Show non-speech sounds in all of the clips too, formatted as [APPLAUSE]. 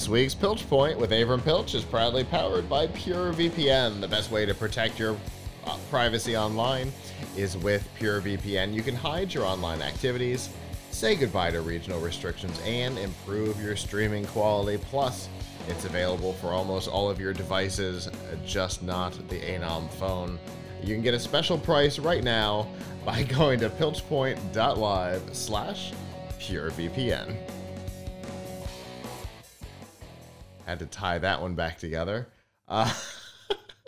This week's Piltch Point with Avram Piltch is proudly powered by PureVPN. The best way to protect your uh, privacy online is with PureVPN. You can hide your online activities, say goodbye to regional restrictions, and improve your streaming quality. Plus, it's available for almost all of your devices, just not the Anom phone. You can get a special price right now by [LAUGHS] going to pilchpoint.live slash purevpn. Had to tie that one back together. Uh,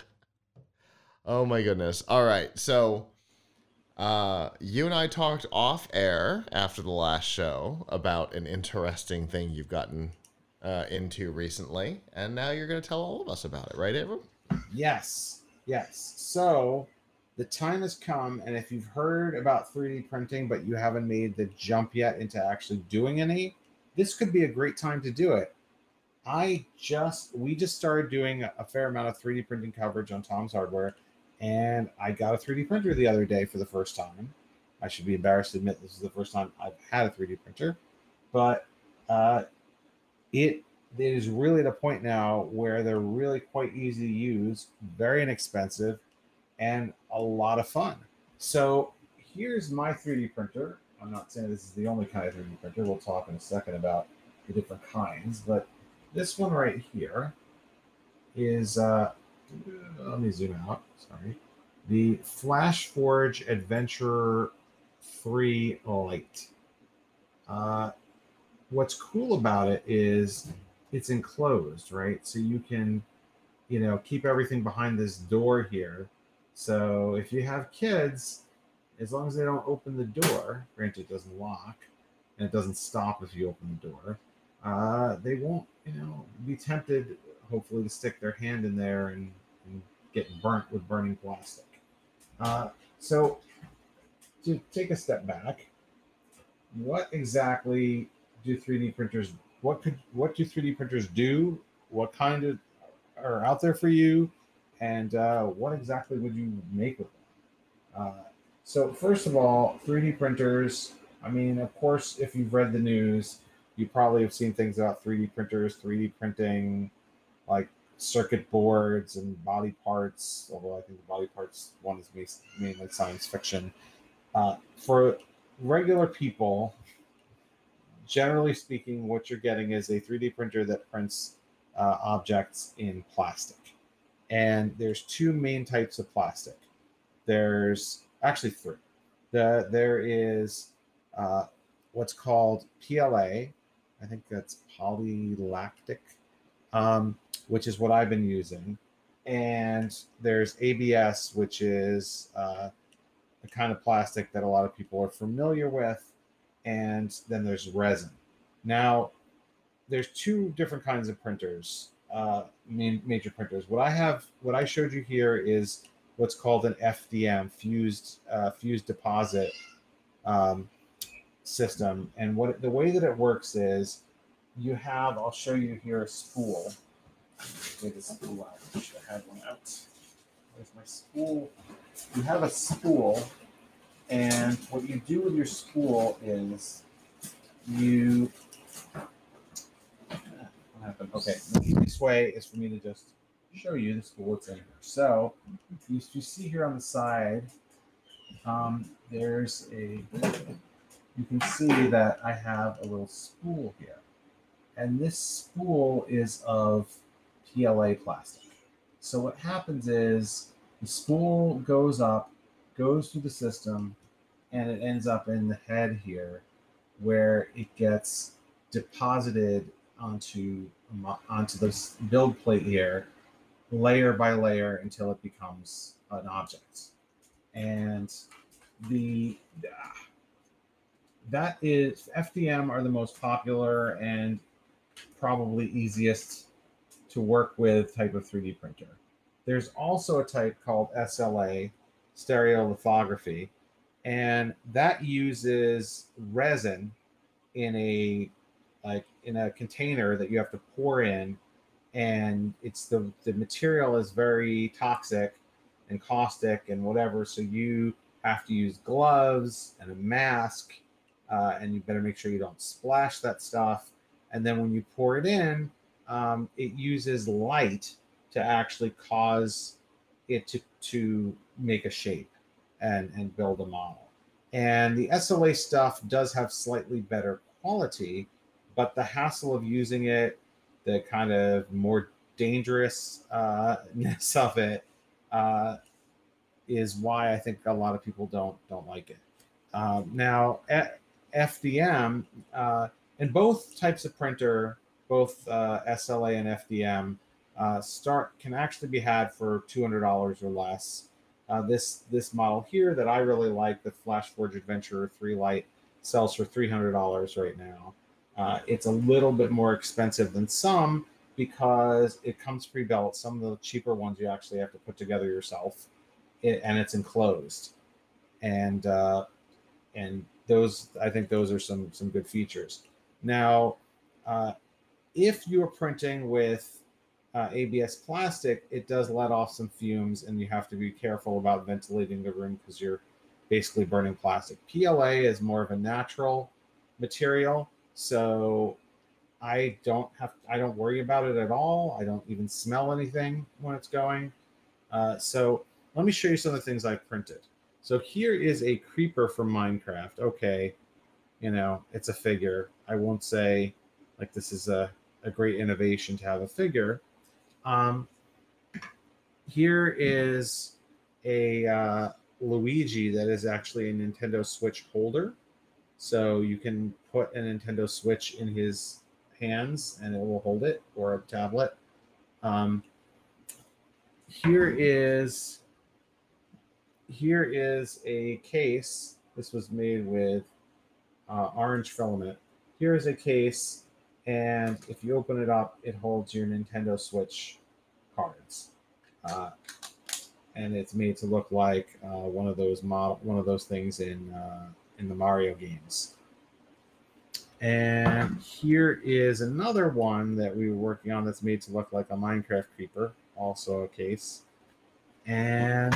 [LAUGHS] oh my goodness. All right. So uh, you and I talked off air after the last show about an interesting thing you've gotten uh, into recently, and now you're going to tell all of us about it, right, Avram? Yes, yes. So the time has come, and if you've heard about 3D printing but you haven't made the jump yet into actually doing any, this could be a great time to do it. I just we just started doing a fair amount of 3D printing coverage on Tom's Hardware, and I got a 3D printer the other day for the first time. I should be embarrassed to admit this is the first time I've had a 3D printer, but uh, it it is really at a point now where they're really quite easy to use, very inexpensive, and a lot of fun. So here's my 3D printer. I'm not saying this is the only kind of 3D printer. We'll talk in a second about the different kinds, but this one right here is uh, let me zoom out. Sorry, the FlashForge Adventurer 3 Lite. Uh, what's cool about it is it's enclosed, right? So you can, you know, keep everything behind this door here. So if you have kids, as long as they don't open the door, granted it doesn't lock and it doesn't stop if you open the door, uh, they won't, you know, be tempted, hopefully, to stick their hand in there and, and get burnt with burning plastic. Uh, so, to take a step back, what exactly do 3D printers? What could what do 3D printers do? What kind of are out there for you? And uh, what exactly would you make with them? Uh, so, first of all, 3D printers. I mean, of course, if you've read the news, you probably have seen things about 3D printers, 3D printing, like circuit boards and body parts. Although I think the body parts one is mainly science fiction. Uh, for regular people, generally speaking, what you're getting is a 3D printer that prints uh, objects in plastic. And there's two main types of plastic. There's actually three. The, there is uh, what's called PLA, I think that's polylactic, um, which is what I've been using. And there's ABS, which is uh, a kind of plastic that a lot of people are familiar with. And then there's resin. Now, there's two different kinds of printers, uh, major printers. What I have, what I showed you here is what's called an FDM, fused uh, fused deposit um, system. And what the way that it works is you have, I'll show you here a spool. Get the spool out. I should have had one out. Where's my spool? You have a spool, and what you do with your spool is you. What happened? Okay, the easiest way is for me to just show you the spool that's in here. So you, you see here on the side, um, there's a you can see that I have a little spool here. And this spool is of PLA plastic. So what happens is the spool goes up, goes through the system, and it ends up in the head here where it gets deposited onto onto this build plate here layer by layer until it becomes an object and the that is FDM are the most popular and probably easiest to work with type of 3D printer. There's also a type called SLA, stereolithography, and that uses resin in a like in a container that you have to pour in and it's the the material is very toxic and caustic and whatever so you have to use gloves and a mask uh, and you better make sure you don't splash that stuff. And then when you pour it in, um, it uses light to actually cause it to to make a shape and and build a model. And the SLA stuff does have slightly better quality, but the hassle of using it, the kind of more dangerousness [LAUGHS] of it, uh, is why I think a lot of people don't don't like it. Um, now, FDM uh, and both types of printer, both uh, SLA and FDM, uh, start can actually be had for two hundred dollars or less. Uh, this this model here that I really like, the FlashForge Adventurer 3 Lite, sells for three hundred dollars right now. Uh, it's a little bit more expensive than some because it comes pre-built. Some of the cheaper ones you actually have to put together yourself, it, and it's enclosed. And uh, and those I think those are some some good features. Now, uh, if you're printing with uh, ABS plastic, it does let off some fumes, and you have to be careful about ventilating the room because you're basically burning plastic. PLA is more of a natural material, so I don't have I don't worry about it at all. I don't even smell anything when it's going. Uh, so let me show you some of the things I've printed. So here is a creeper from Minecraft. Okay, you know, it's a figure. I won't say like this is a, a great innovation to have a figure. Um, here is a uh, Luigi that is actually a Nintendo Switch holder. So you can put a Nintendo Switch in his hands and it will hold it or a tablet. Um, here is here is a case. This was made with uh, orange filament. Here is a case, and if you open it up, it holds your Nintendo Switch cards, uh, and it's made to look like uh, one of those model, one of those things in uh, in the Mario games. And here is another one that we were working on that's made to look like a Minecraft creeper, also a case. And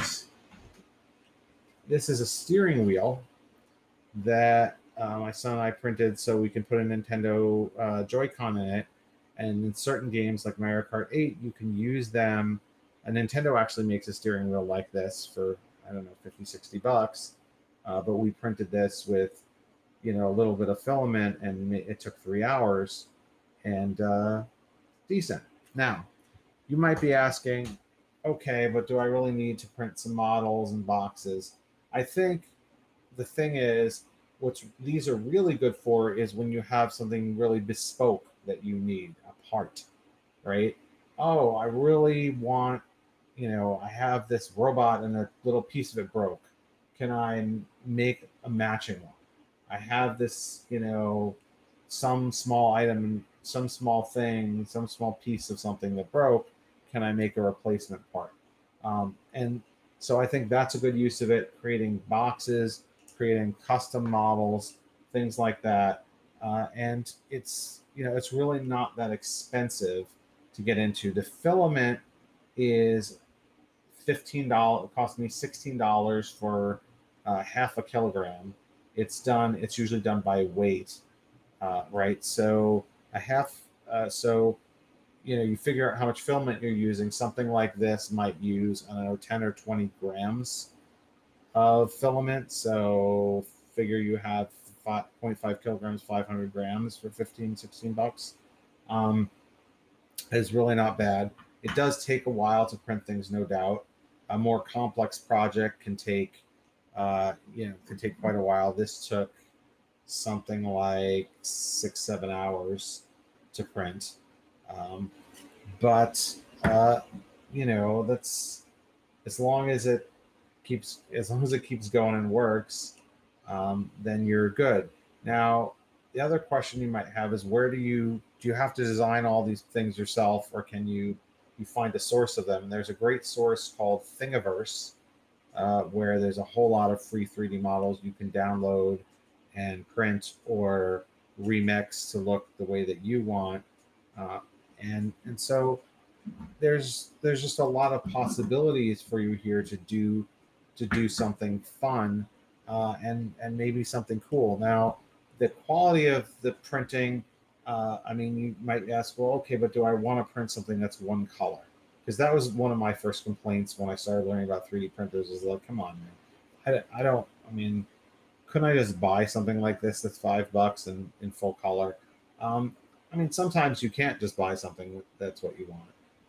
this is a steering wheel that uh, my son and I printed so we can put a Nintendo uh, Joy-Con in it. And in certain games like Mario Kart 8, you can use them. A Nintendo actually makes a steering wheel like this for, I don't know, 50, 60 bucks. Uh, but we printed this with, you know, a little bit of filament and it took three hours and uh, decent. Now, you might be asking, okay, but do I really need to print some models and boxes? I think the thing is, what these are really good for is when you have something really bespoke that you need a part, right? Oh, I really want, you know, I have this robot and a little piece of it broke. Can I make a matching one? I have this, you know, some small item, some small thing, some small piece of something that broke. Can I make a replacement part? Um, and so I think that's a good use of it, creating boxes, creating custom models, things like that. Uh, and it's you know it's really not that expensive to get into. The filament is fifteen dollars. It cost me sixteen dollars for uh, half a kilogram. It's done. It's usually done by weight, uh, right? So a half. Uh, so you know you figure out how much filament you're using something like this might use i don't know 10 or 20 grams of filament. So figure you have 5.5 kilograms 500 grams for 15 16 bucks. Um, is really not bad. It does take a while to print things no doubt. A more complex project can take uh, you know can take quite a while. This took something like six seven hours to print um, but uh, you know, that's as long as it keeps as long as it keeps going and works, um, then you're good. Now, the other question you might have is where do you do you have to design all these things yourself, or can you you find a source of them? And there's a great source called Thingiverse, uh, where there's a whole lot of free 3D models you can download and print or remix to look the way that you want. Uh, and and so there's there's just a lot of possibilities for you here to do to do something fun uh, and and maybe something cool. Now, the quality of the printing uh, I mean, you might ask, well, okay, but do I want to print something that's one color? Because that was one of my first complaints when I started learning about 3D printers. Is like, come on, man, I, I don't. I mean, couldn't I just buy something like this that's five bucks and in full color? Um, I mean, sometimes you can't just buy something that's what you want,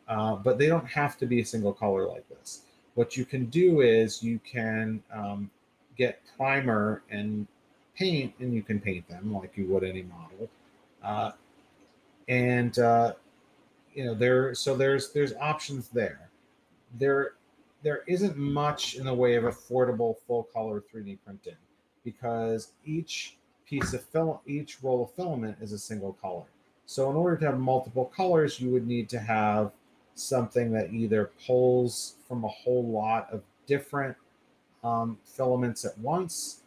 uh, but they don't have to be a single color like this. What you can do is you can um, get primer and paint, and you can paint them like you would any model. Uh, and uh, you know there, so there's there's options there. There there isn't much in the way of affordable full color 3D printing because each piece of film, each roll of filament is a single color. So in order to have multiple colors, you would need to have something that either pulls from a whole lot of different um, filaments at once,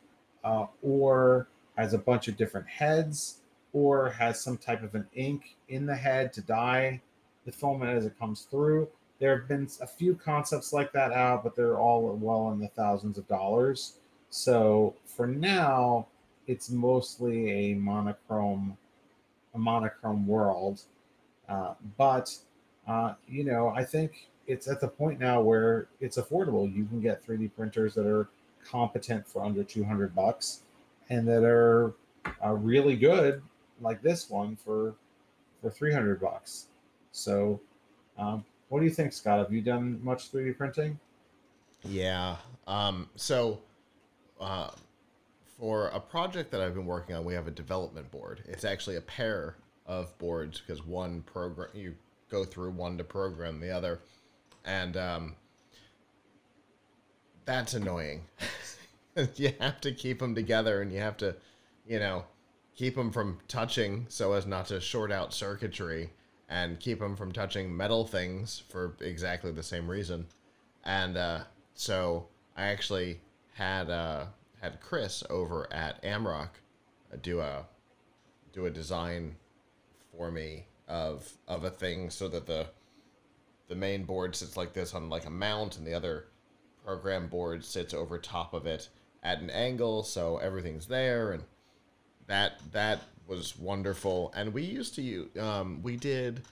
uh, or has a bunch of different heads, or has some type of an ink in the head to dye the filament as it comes through. There have been a few concepts like that out, but they're all well in the thousands of dollars. So for now, it's mostly a monochrome, a monochrome world. Uh, but uh, you know, I think it's at the point now where it's affordable. You can get 3D printers that are competent for under 200 bucks and that are uh, really good, like this one for for 300 bucks. So, um, what do you think, Scott? Have you done much 3D printing? Yeah. Um, so, uh, for a project that I've been working on, we have a development board. It's actually a pair of boards because one program you go through one to program the other, and um, that's annoying. [LAUGHS] you have to keep them together, and you have to, you know, keep them from touching so as not to short out circuitry, and keep them from touching metal things for exactly the same reason. And uh, so I actually had uh, had Chris over at Amrock do a do a design for me of of a thing so that the the main board sits like this on like a mount and the other program board sits over top of it at an angle so everything's there and that that was wonderful. And we used to use um, we did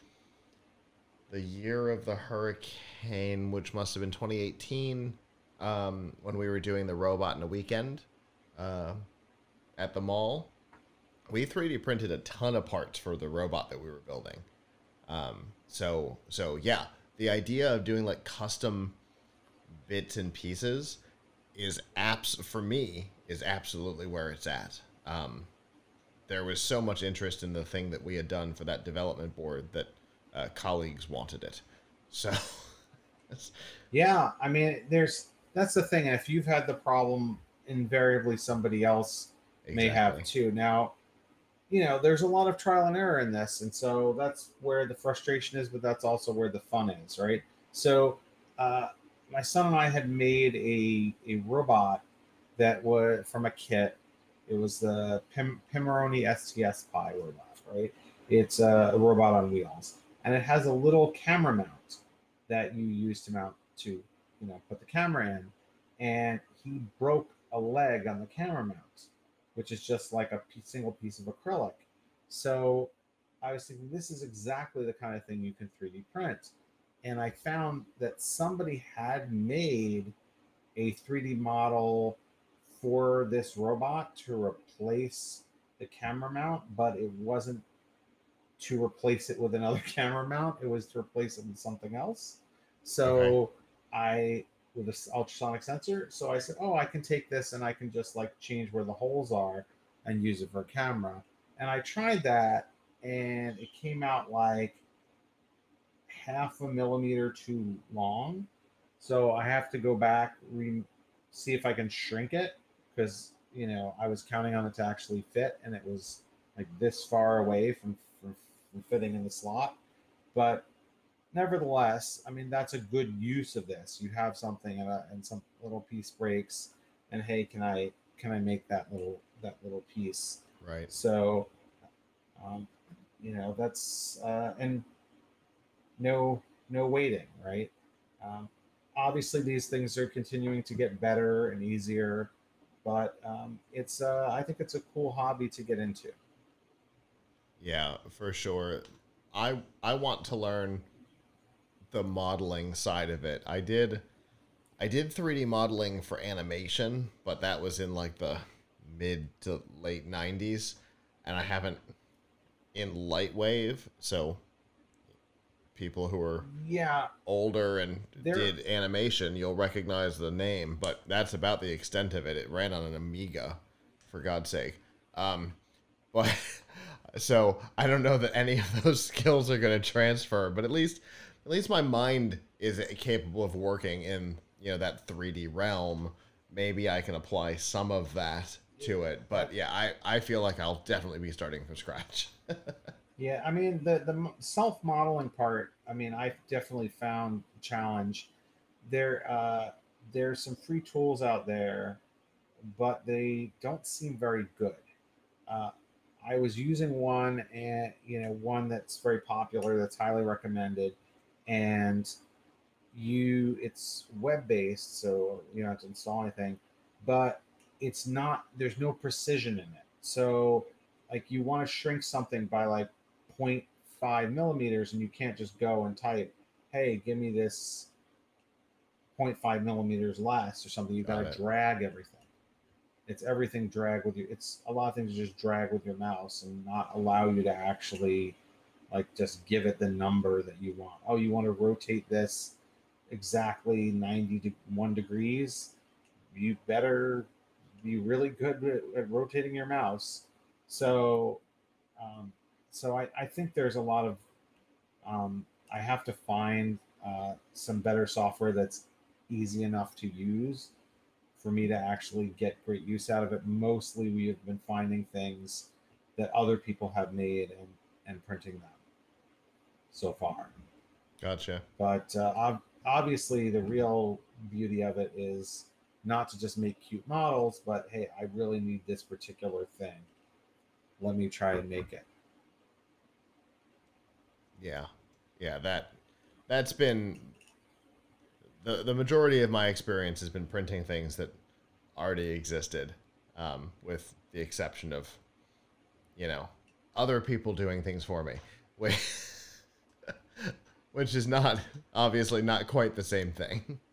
the year of the hurricane which must have been 2018 um, when we were doing the robot in a weekend uh, at the mall we 3D printed a ton of parts for the robot that we were building. Um, so so yeah, the idea of doing like custom bits and pieces is apps for me is absolutely where it's at. Um, there was so much interest in the thing that we had done for that development board that uh, colleagues wanted it. So [LAUGHS] yeah, I mean, there's that's the thing. If you've had the problem, invariably somebody else exactly. may have too. Now, you know, there's a lot of trial and error in this, and so that's where the frustration is, but that's also where the fun is, right? So, uh, my son and I had made a a robot that was from a kit. It was the Pim, Pimoroni STS Pi robot, right? It's a, a robot on wheels, and it has a little camera mount that you use to mount to, you know, put the camera in. And he broke a leg on the camera mount which is just like a single piece of acrylic. So I was thinking, this is exactly the kind of thing you can 3D print. And I found that somebody had made a 3D model for this robot to replace the camera mount, but it wasn't to replace it with another [LAUGHS] camera mount. It was to replace it with something else. So okay. I with this ultrasonic sensor. So I said, oh, I can take this and I can just like change where the holes are and use it for camera. And I tried that and it came out like half a millimeter too long. So I have to go back, re- see if I can shrink it because, you know, I was counting on it to actually fit and it was like this far away from, from, from fitting in the slot. But nevertheless, I mean that's a good use of this. You have something and, a, and some little piece breaks, and hey, can I can I make that little that little piece? Right. So, um, you know that's uh, and no no waiting, right? Um, obviously, these things are continuing to get better and easier, but um, it's uh, I think it's a cool hobby to get into. Yeah, for sure. I I want to learn the modeling side of it. I did I did 3D modeling for animation, but that was in like the mid to late 90s and I haven't in Lightwave, so people who are yeah older and there, did animation, you'll recognize the name, but that's about the extent of it. It ran on an Amiga, for God's sake. Um, [LAUGHS] but so I don't know that any of those [LAUGHS] skills are going to transfer, but at least at least my mind is capable of working in you know that 3D realm. Maybe I can apply some of that to it, but yeah, I I feel like I'll definitely be starting from scratch. [LAUGHS] Yeah, I mean the the self modeling part. I mean, I definitely found challenge. There, uh, there's some free tools out there, but they don't seem very good. Uh, I was using one, and you know, one that's very popular, that's highly recommended, and you it's web based, so you don't have to install anything, but it's not. There's no precision in it. So, like, you want to shrink something by like 0.5 millimeters and you can't just go and type, hey, give me this 0.5 millimeters less or something. You got to drag everything. It's everything drag with you. It's a lot of things just drag with your mouse and not allow you to actually like just give it the number that you want. Oh, you want to rotate this exactly 91 degrees? You better be really good at, at rotating your mouse. So um, so I, I think there's a lot of um, I have to find uh, some better software that's easy enough to use for me to actually get great use out of it. Mostly, we have been finding things that other people have made and and printing them so far. Gotcha. But uh, obviously, the real beauty of it is not to just make cute models, but hey, I really need this particular thing. Let me try and make it. Yeah, yeah that that's been the the majority of my experience has been printing things that already existed, um, with the exception of you know other people doing things for me, [LAUGHS] which is not [LAUGHS] obviously not quite the same thing. [LAUGHS]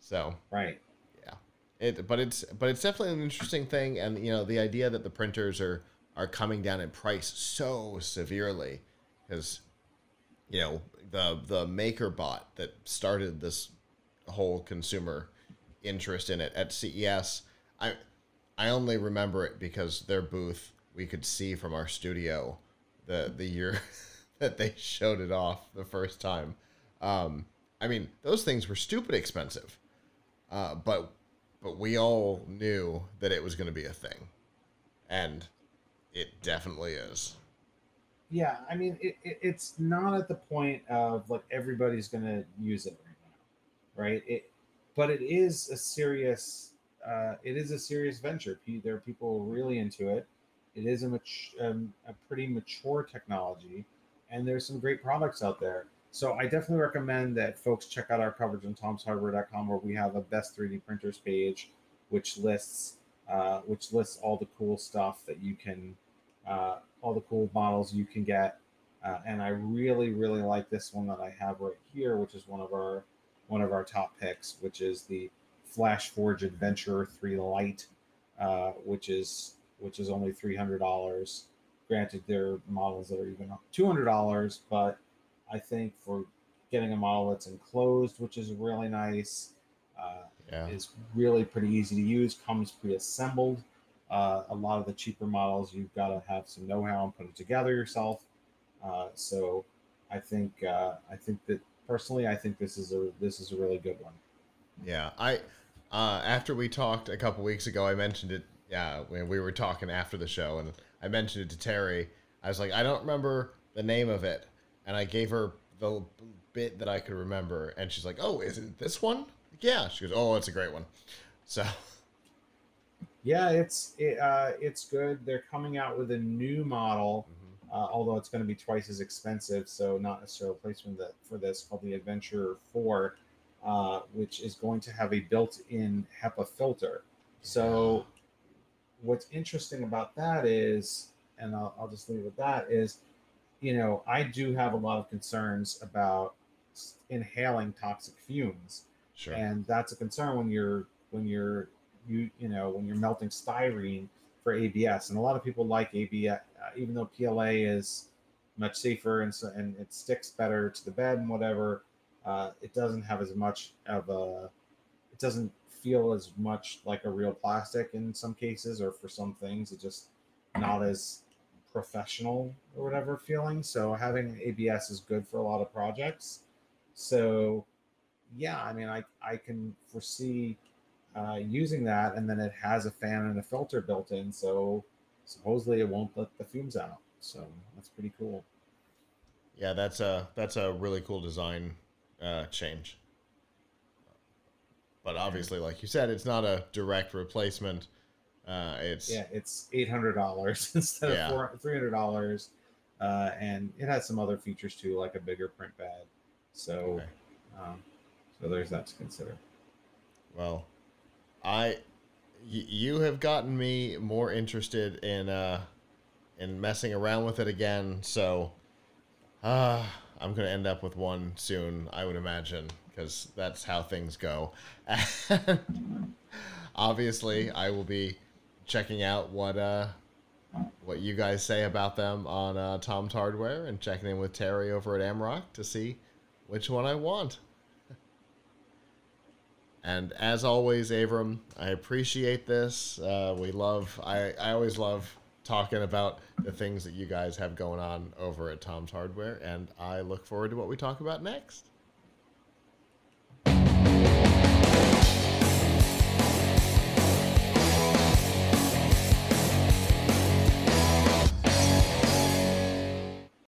So right, yeah, it but it's but it's definitely an interesting thing, and you know the idea that the printers are are coming down in price so severely because you know the the MakerBot that started this whole consumer interest in it at CES. I I only remember it because their booth we could see from our studio the the year [LAUGHS] [LAUGHS] that they showed it off the first time. Um, I mean, those things were stupid expensive, uh, but but we all knew that it was going to be a thing, and it definitely is yeah, I mean, it, it, it's not at the point of like everybody's going to use it right now, right? It, but it is a serious, uh, it is a serious venture. There are people really into it. It is a, mat- um, a pretty mature technology, and there's some great products out there. So I definitely recommend that folks check out our coverage on tomshardware.com where we have a best 3D printers page, which lists uh, which lists all the cool stuff that you can uh, all the cool models you can get. Uh, and I really, really like this one that I have right here, which is one of our one of our top picks, which is the Flash Forge Adventurer 3 Lite, uh, which is which is only three hundred dollars. Granted, there are models that are even two hundred dollars, but I think for getting a model that's enclosed, which is really nice, uh, yeah. is really pretty easy to use. Comes pre-assembled, uh, a lot of the cheaper models, you've got to have some know-how and put it together yourself. Uh, so I think uh, I think that personally, I think this is a this is a really good one. Yeah, I uh, after we talked a couple weeks ago, I mentioned it. Yeah, when we were talking after the show, and I mentioned it to Terry. I was like, I don't remember the name of it, and I gave her the bit that I could remember, and she's like, "Oh, is it this one?" Yeah, she goes, "Oh, it's a great one." So [LAUGHS] yeah, it's it, uh, it's good. They're coming out with a new model, mm-hmm. uh, although it's going to be twice as expensive. So not necessarily a replacement that, for this called the Adventurer Four, uh, which is going to have a built-in HEPA filter. So what's interesting about that is and I'll, I'll just leave with that is, you know, I do have a lot of concerns about inhaling toxic fumes, Sure. and that's a concern when you're when you're you you know when you're melting styrene for ABS, and a lot of people like ABS, uh, even though PLA is much safer and so and it sticks better to the bed and whatever. Uh, it doesn't have as much of a it doesn't feel as much like a real plastic in some cases or for some things it just not as professional or whatever feeling. So having abs is good for a lot of projects. So yeah i mean i i can foresee uh, using that and then it has a fan and a filter built in so supposedly it won't let the fumes out. So that's pretty cool. Yeah, that's a that's a really cool design uh, change. But obviously, like you said, it's not a direct replacement. Uh, it's yeah it's $800 [LAUGHS] instead Yeah. of $300 uh, and it has some other features too like a bigger print pad so Okay. um, so there's that to consider Well, I, y- you have gotten me more interested in uh, in messing around with it again. So, uh, I'm gonna end up with one soon, I would imagine, because that's how things go. [LAUGHS] And obviously, I will be checking out what uh, what you guys say about them on uh, Tom's Hardware and checking in with Terry over at Amrock to see which one I want. And as always, Avram, I appreciate this. Uh, we love, I, I always love talking about the things that you guys have going on over at Tom's Hardware, and I look forward to what we talk about next.